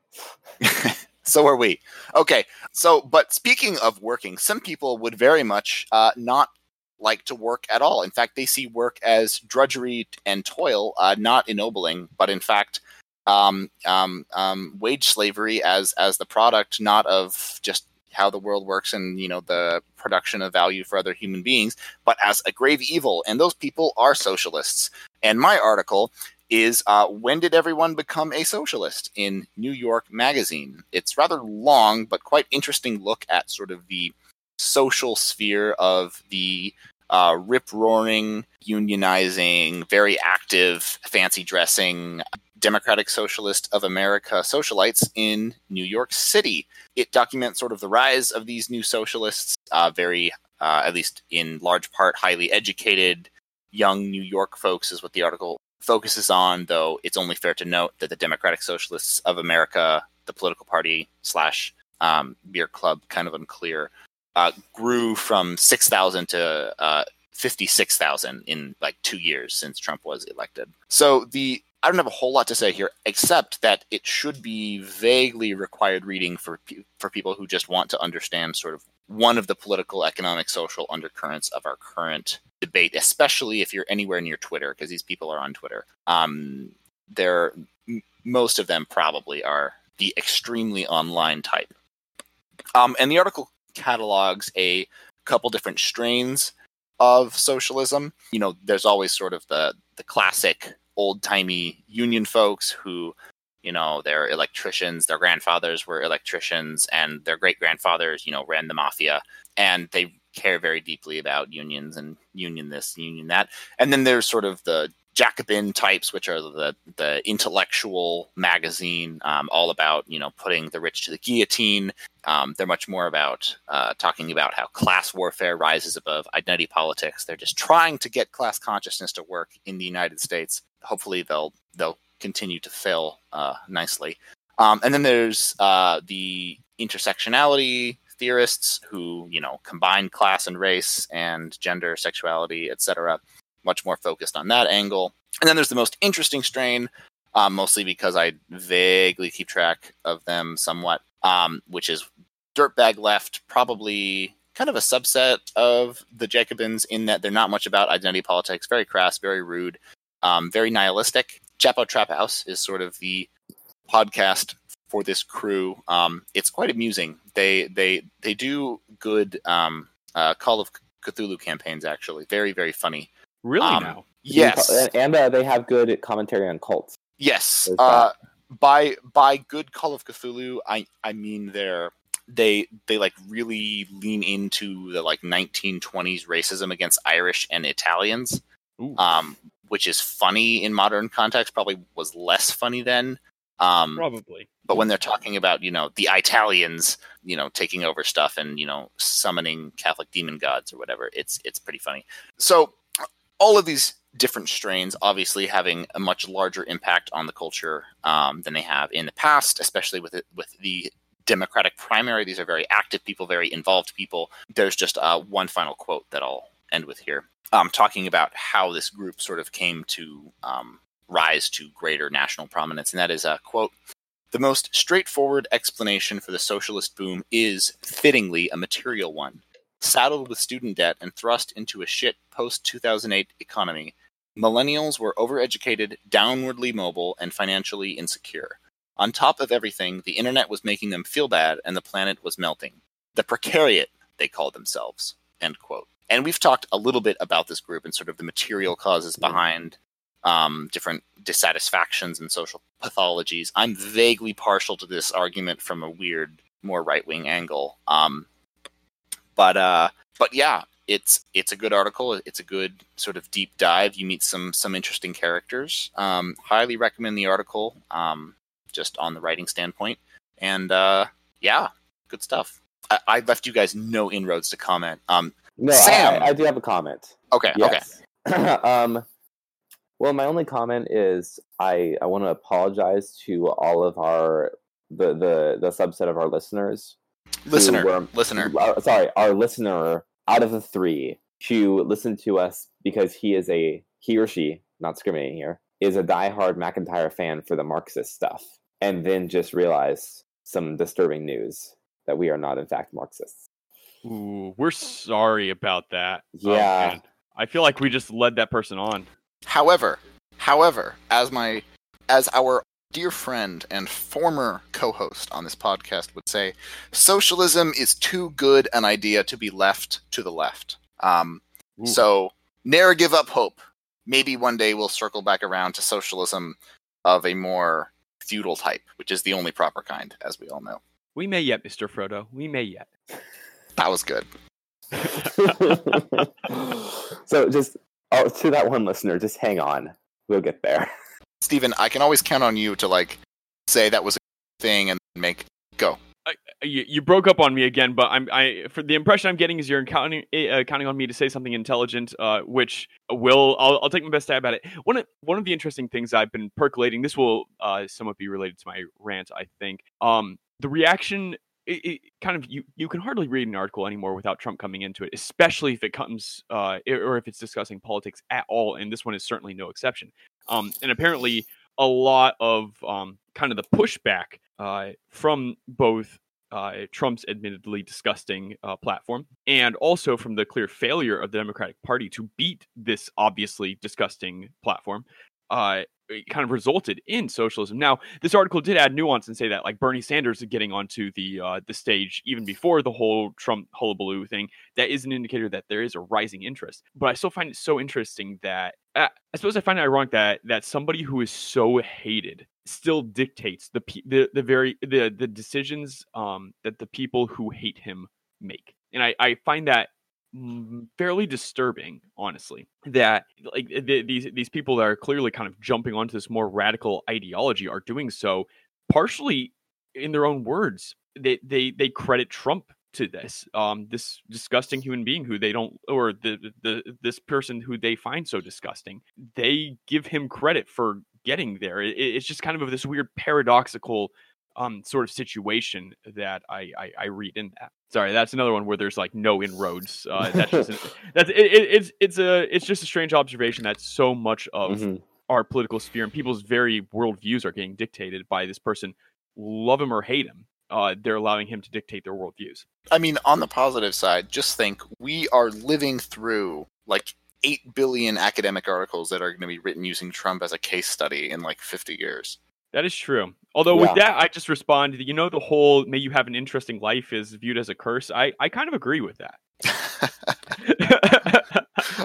so are we. Okay. So, but speaking of working, some people would very much uh, not like to work at all. In fact, they see work as drudgery and toil, uh, not ennobling, but in fact, um, um, um, wage slavery as as the product not of just how the world works and you know the production of value for other human beings, but as a grave evil. And those people are socialists. And my article is uh, when did everyone become a socialist in New York Magazine? It's rather long, but quite interesting look at sort of the social sphere of the uh, rip roaring, unionizing, very active, fancy dressing Democratic Socialist of America socialites in New York City. It documents sort of the rise of these new socialists, uh, very, uh, at least in large part, highly educated young New York folks, is what the article focuses on, though it's only fair to note that the Democratic Socialists of America, the political party slash um, beer club, kind of unclear, uh, grew from 6,000 to uh, 56,000 in like two years since Trump was elected. So the I don't have a whole lot to say here, except that it should be vaguely required reading for for people who just want to understand sort of one of the political, economic, social undercurrents of our current debate, especially if you're anywhere near Twitter, because these people are on Twitter. Um, they're m- most of them probably are the extremely online type. Um, and the article catalogs a couple different strains of socialism. You know, there's always sort of the the classic old timey union folks who, you know, they're electricians. Their grandfathers were electricians, and their great grandfathers, you know, ran the mafia, and they care very deeply about unions and union this, union that. And then there's sort of the Jacobin types, which are the the intellectual magazine, um, all about you know putting the rich to the guillotine. Um, they're much more about uh, talking about how class warfare rises above identity politics. They're just trying to get class consciousness to work in the United States. Hopefully, they'll they'll continue to fail uh, nicely. Um, and then there's uh, the intersectionality theorists who you know combine class and race and gender, sexuality, etc much more focused on that angle. And then there's the most interesting strain, um, mostly because I vaguely keep track of them somewhat, um, which is Dirtbag Left, probably kind of a subset of the Jacobins in that they're not much about identity politics, very crass, very rude, um, very nihilistic. Chapo Trap House is sort of the podcast for this crew. Um, it's quite amusing. They they they do good um, uh, Call of Cthulhu campaigns actually. Very very funny. Really Um, now? Yes. and, and uh, they have good commentary on cults. Yes. Uh, by by good Call of Cthulhu, I I mean they're they they like really lean into the like 1920s racism against Irish and Italians, Ooh. um, which is funny in modern context. Probably was less funny then. Um, Probably. but when they're talking about you know the Italians, you know taking over stuff and you know summoning Catholic demon gods or whatever, it's it's pretty funny. So all of these different strains obviously having a much larger impact on the culture um, than they have in the past, especially with it, with the Democratic primary. These are very active people, very involved people. There's just uh, one final quote that I'll end with here, um, talking about how this group sort of came to um, rise to greater national prominence, and that is a quote. The most straightforward explanation for the socialist boom is, fittingly, a material one. Saddled with student debt and thrust into a shit post 2008 economy, millennials were overeducated, downwardly mobile, and financially insecure. On top of everything, the internet was making them feel bad and the planet was melting. The precariat, they called themselves. End quote. And we've talked a little bit about this group and sort of the material causes behind um, different dissatisfactions and social pathologies. I'm vaguely partial to this argument from a weird, more right wing angle. Um, but uh, but yeah, it's it's a good article. It's a good sort of deep dive. You meet some some interesting characters. Um, highly recommend the article. Um, just on the writing standpoint, and uh, yeah, good stuff. I, I left you guys no inroads to comment. No, Sam. I, I do have a comment. okay, okay. Um, well, my only comment is I, I want to apologize to all of our the, the the subset of our listeners Listener, were- listener. uh, sorry, our listener out of the three to listen to us because he is a he or she, not discriminating here, is a diehard MacIntyre fan for the Marxist stuff, and then just realize some disturbing news that we are not in fact Marxists. Ooh, we're sorry about that. Oh, Yeah. I feel like we just led that person on. However, however, as my as our dear friend and former co-host on this podcast would say, socialism is too good an idea to be left to the left. Um, Ooh. so ne'er give up hope. Maybe one day we'll circle back around to socialism of a more feudal type, which is the only proper kind, as we all know. We may yet, Mr. Frodo. We may yet. That was good. so just oh, to that one listener, just hang on. We'll get there. Stephen, I can always count on you to like say that was a thing and make go. you, you broke up on me again, but I'm I for the impression I'm getting is you're counting uh, counting on me to say something intelligent, uh, which will I'll, I'll take my best stab at it. One of one of the interesting things I've been percolating. This will uh, somewhat be related to my rant, I think. Um, the reaction. It, it kind of you you can hardly read an article anymore without Trump coming into it, especially if it comes uh, or if it's discussing politics at all. And this one is certainly no exception. Um, and apparently, a lot of um, kind of the pushback uh, from both uh, Trump's admittedly disgusting uh, platform, and also from the clear failure of the Democratic Party to beat this obviously disgusting platform, uh, kind of resulted in socialism. Now, this article did add nuance and say that like Bernie Sanders is getting onto the uh, the stage even before the whole Trump hullabaloo thing. That is an indicator that there is a rising interest. But I still find it so interesting that uh, I suppose I find it ironic that that somebody who is so hated still dictates the the the very the the decisions um that the people who hate him make and i i find that fairly disturbing honestly that like th- these these people that are clearly kind of jumping onto this more radical ideology are doing so partially in their own words. They they they credit trump to this um this disgusting human being who they don't or the the this person who they find so disgusting. They give him credit for getting there. It, it's just kind of this weird paradoxical um sort of situation that I, I i read in that sorry that's another one where there's like no inroads uh that's just an, that's it, it, it's it's a it's just a strange observation that so much of Mhm. our political sphere and people's very worldviews are getting dictated by this person love him or hate him uh they're allowing him to dictate their worldviews I mean, on the positive side, just think we are living through like 8 billion academic articles that are going to be written using Trump as a case study in like 50 years. That is true. Although with that, I just respond. that You know, the whole "may you have an interesting life" is viewed as a curse. I I kind of agree with that.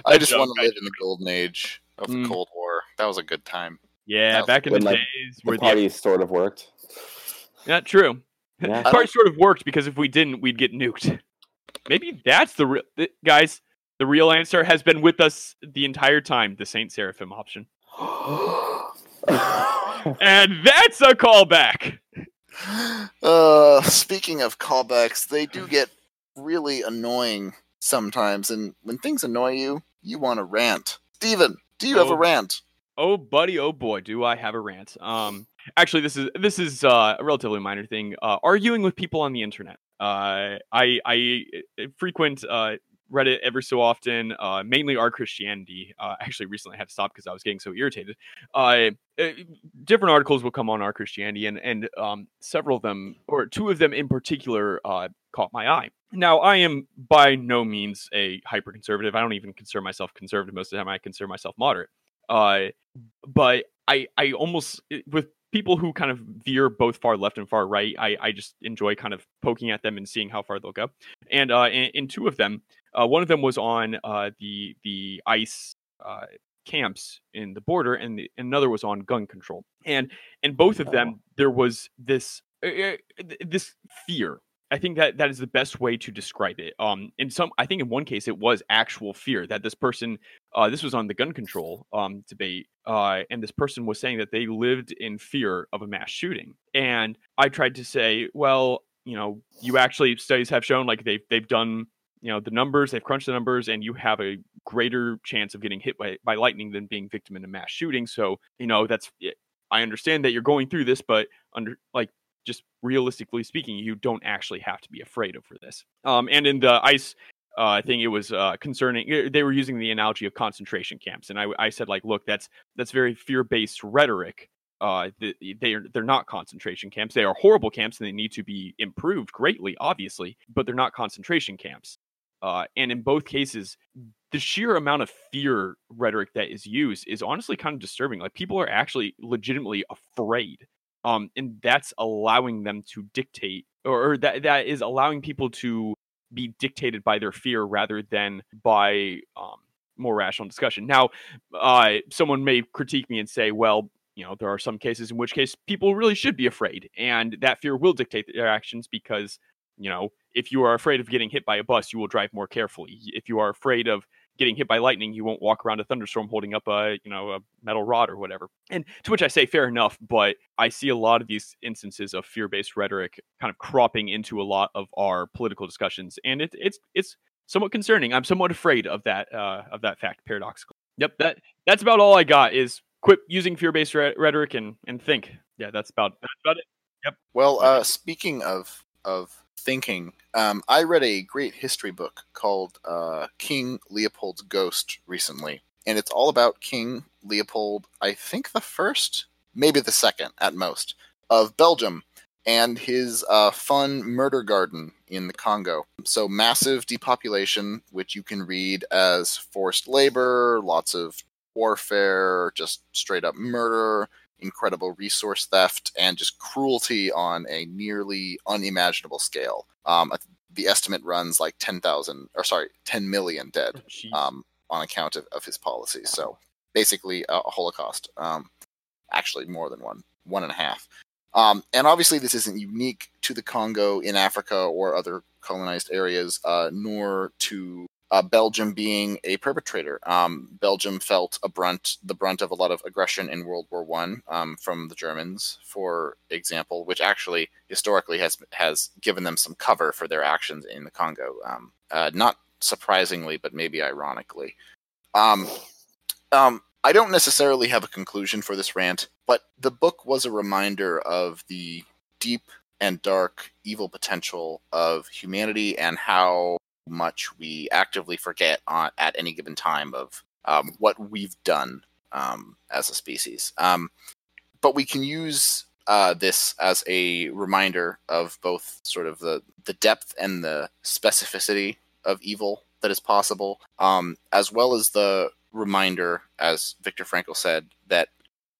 I just want to live in the golden age of the Mm. Cold War. That was a good time. yeah, was back in the like, days The where the party sort of worked. yeah, true. Yeah. The party sort of worked because if we didn't, we'd get nuked. Maybe that's the real guys. The real answer has been with us the entire time. The Saint Seraphim option, and that's a callback. Uh, speaking of callbacks, they do get really annoying sometimes, and when things annoy you, you want to rant. Steven, do you have Oh. a rant? Oh, buddy, oh boy, do I have a rant. Um, actually, this is this is uh, a relatively minor thing. Uh, arguing with people on the internet. Uh, I I uh, frequent uh, Reddit every so often, uh, mainly our Christianity. Uh, actually, recently I had to stop because I was getting so irritated. Uh, uh, different articles will come on our Christianity, and and um, several of them, or two of them in particular, uh, caught my eye. Now, I am by no means a hyper conservative. I don't even consider myself conservative most of the time. I consider myself moderate. Uh, but I I almost with people who kind of veer both far left and far right, I I just enjoy kind of poking at them and seeing how far they'll go. And uh, in, in two of them, uh, one of them was on uh, the the ICE uh, camps in the border, and the, another was on gun control. And in both of them, there was this uh, uh, this fear. I think that that is the best way to describe it. Um, in some, I think in one case it was actual fear that this person uh, this was on the gun control um, debate, uh, and this person was saying that they lived in fear of a mass shooting. And I tried to say, well, you know, you actually studies have shown like they've they've done you know the numbers, they've crunched the numbers, and you have a greater chance of getting hit by, by lightning than being victim in a mass shooting. So you know that's I understand that you're going through this, but under like just realistically speaking, you don't actually have to be afraid of for this. Um, and in the ICE uh, think it was uh, concerning. eh, They were using the analogy of concentration camps, and I, I said like, look, that's that's very fear-based rhetoric. Uh, th- they are they're not concentration camps. They are horrible camps, and they need to be improved greatly, obviously. But they're not concentration camps. Uh, and in both cases, the sheer amount of fear rhetoric that is used is honestly kind of disturbing. Like people are actually legitimately afraid, um, and that's allowing them to dictate, or, or that that is allowing people to be dictated by their fear rather than by um, more rational discussion. Now, uh, someone may critique me and say, well, you know, there are some cases in which case people really should be afraid, and that fear will dictate their actions because, you know, if you are afraid of getting hit by a bus, you will drive more carefully. If you are afraid of getting hit by lightning, you won't walk around a thunderstorm holding up a, you know, a metal rod or whatever. And to which I say, fair enough, but I see a lot of these instances of fear-based rhetoric kind of cropping into a lot of our political discussions, and it, it's it's somewhat concerning. I'm somewhat afraid of that uh, of that fact, paradoxical. Yep, that that's about all I got. Is quit using fear-based re- rhetoric and and think. Yeah, that's about that's about it. Yep. Well, uh, speaking of of thinking, um, I read a great history book called uh, King Leopold's Ghost recently, and it's all about King Leopold. I think the first, maybe the second at most, of Belgium, and his uh, fun murder garden in the Congo. So massive depopulation, which you can read as forced labor, lots of warfare, just straight up murder, incredible resource theft, and just cruelty on a nearly unimaginable scale. Um, the estimate runs like 10,000, or sorry, 10 million dead Jeez. um, on account of, of his policies. So basically, a, a Holocaust. Um, actually, more than one, one and a half. Um, and obviously, this isn't unique to the Congo in Africa or other colonized areas, uh, nor to uh, Belgium being a perpetrator. Um, Belgium felt a brunt, the brunt of a lot of aggression in World War One um, from the Germans, for example, which actually historically has has given them some cover for their actions in the Congo. Um, uh, not surprisingly, but maybe ironically. Um, um, I don't necessarily have a conclusion for this rant, but the book was a reminder of the deep and dark evil potential of humanity and how much we actively forget on, at any given time of um, what we've done um, as a species. Um, but we can use uh, this as a reminder of both sort of the, the depth and the specificity of evil that is possible, um, as well as the reminder, as Viktor Frankl said, that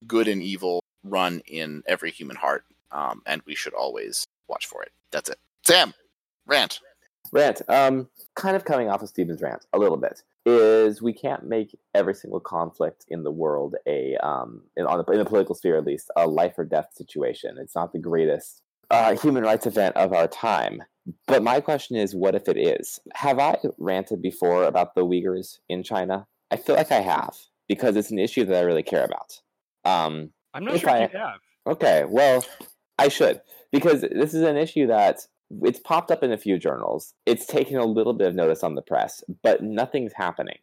good and evil run in every human heart, um, and we should always watch for it. That's it. Sam, rant. Rant um kind of coming off of steven's rant a little bit is we can't make every single conflict in the world a um in, on the, in the political sphere at least a life or death situation. It's not the greatest uh, human rights event of our time. But my question is what if it is? Have i ranted before about the uyghurs in china? I feel like i have because it's an issue that i really care about. Um I'm not sure I- you have. Okay, well, I should because this is an issue that it's popped up in a few journals. It's taken a little bit of notice on the press, but nothing's happening.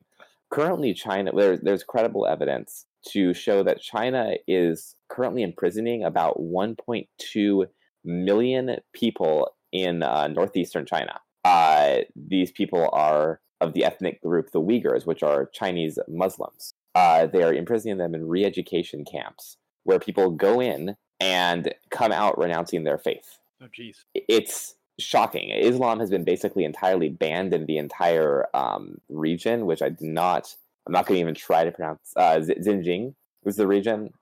Currently, China there, there's credible evidence to show that China is currently imprisoning about 1.2 million people in uh, northeastern China. Uh, these people are of the ethnic group the Uyghurs, which are Chinese Muslims. Uh, they are imprisoning them in re-education camps where people go in and come out renouncing their faith. Oh, jeez. It's shocking. Islam has been basically entirely banned in the entire um, region, which I did not. I'm not going to even try to pronounce. Uh, Z- Xinjiang was the region.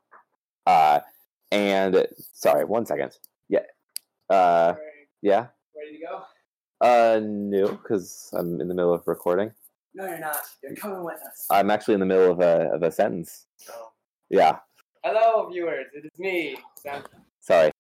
Uh, and sorry, one second. Yeah. Uh, yeah. ready to go? Uh, no, because I'm in the middle of recording. No, you're not. You're coming with us. I'm actually in the middle of a of a sentence. So, Yeah. hello, viewers. It is me, Sam. Sorry.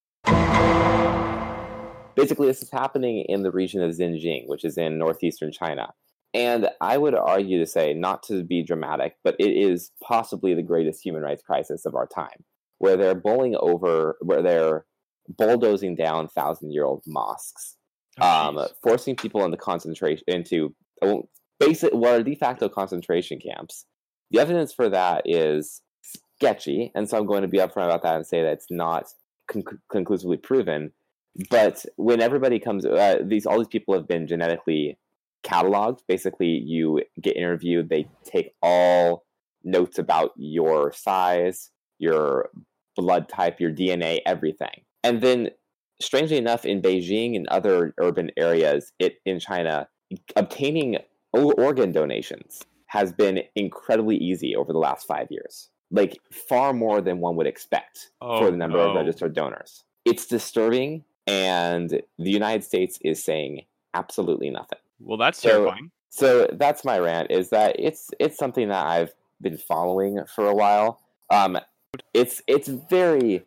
Basically, this is happening in the region of Xinjiang, which is in northeastern China. And I would argue to say, not to be dramatic, but it is possibly the greatest human rights crisis of our time, where they're bowling over, where they're bulldozing down thousand year old mosques, Oh, um, forcing people into concentration, into well, basic, what are de facto concentration camps. The evidence for that is sketchy, and so I'm going to be upfront about that and say that it's not con- conclusively proven. But when everybody comes, uh, these all these people have been genetically cataloged. Basically, you get interviewed. They take all notes about your size, your blood type, your DNA, everything. And then, strangely enough, in Beijing and other urban areas it, in China, obtaining organ donations has been incredibly easy over the last five years. Like far more than one would expect Oh, for the number of registered donors. It's disturbing, and the United States is saying absolutely nothing. Well, that's So- terrifying. So that's my rant. Is that it's it's something that I've been following for a while. Um, it's it's very,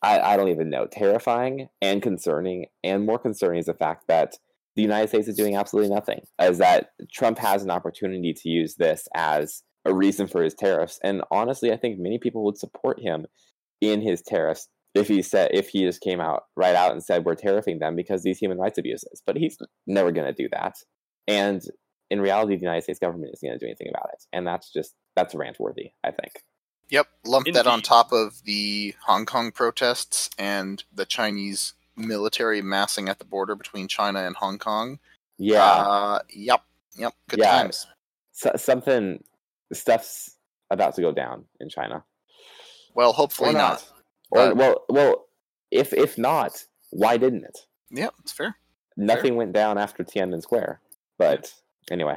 I, I don't even know, terrifying and concerning. And more concerning is the fact that the United States is doing absolutely nothing. As that Trump has an opportunity to use this as a reason for his tariffs. And honestly, I think many people would support him in his tariffs if he said if he just came out right out and said we're tariffing them because these human rights abuses. But he's never going to do that. And in reality, the United States government isn't going to do anything about it, and that's just that's rant worthy. I think. Yep, lump that on top of the Hong Kong protests and the Chinese military massing at the border between China and Hong Kong. Yeah, Uh, yep. Yep. Good Yeah. times. so, something stuff's about to go down in China. Well, hopefully or not. Or Uh, well, well, if if not, why didn't it? Yeah, it's fair. Nothing went down after Tiananmen Square. But anyway,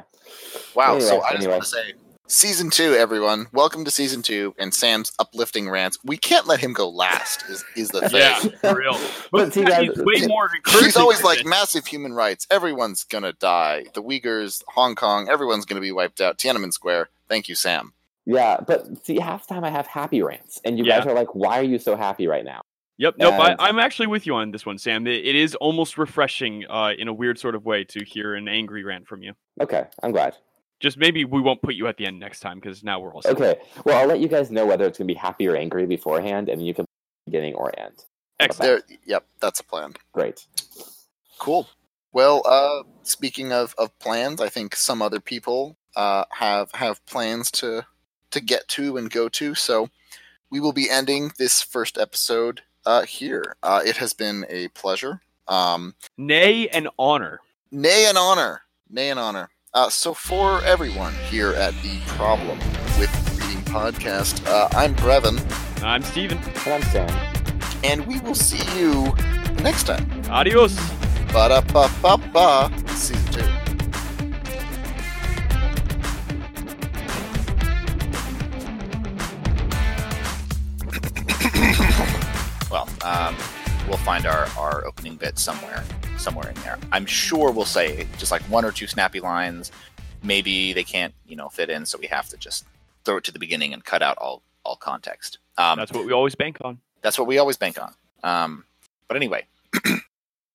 Wow. so I just anyway. want to say, season two, everyone, welcome to season two and Sam's uplifting rants. We can't let him go last. Is is the thing. Yeah, for real. But see, guys, he's way more He's always like this. massive human rights. Everyone's gonna die. The Uyghurs, Hong Kong, everyone's gonna be wiped out. Tiananmen Square. Thank you, Sam. Yeah. But see, half the time I have happy rants, and you Yeah. guys are like, "Why are you so happy right now?" Yep, nope. And- I, I'm actually with you on this one, Sam. It, it is almost refreshing, uh, in a weird sort of way, to hear an angry rant from you. Okay, I'm glad. Just maybe we won't put you at the end next time because now we're all set. Okay, well, I'll let you guys know whether it's gonna be happy or angry beforehand, and you can beginning or end. Excellent. There. Yep, that's a plan. Great. Cool. Well, uh, speaking of, of plans, I think some other people uh, have have plans to to get to and go to. So we will be ending this first episode uh, here. Uh, it has been a pleasure. Um, Nay, an honor. nay an honor. Nay an honor. Uh, so for everyone here at the Problem with Reading podcast, uh, I'm Brevin, I'm Steven. And I'm Sam. and we will see you next time. Adios. Ba da ba ba ba. Season two. well, um, we'll find our, our opening bit somewhere, somewhere in there. I'm sure we'll say just like one or two snappy lines. Maybe they can't, you know, fit in, so we have to just throw it to the beginning and cut out all all context. Um, That's what we always bank on. that's what we always bank on. Um, but anyway,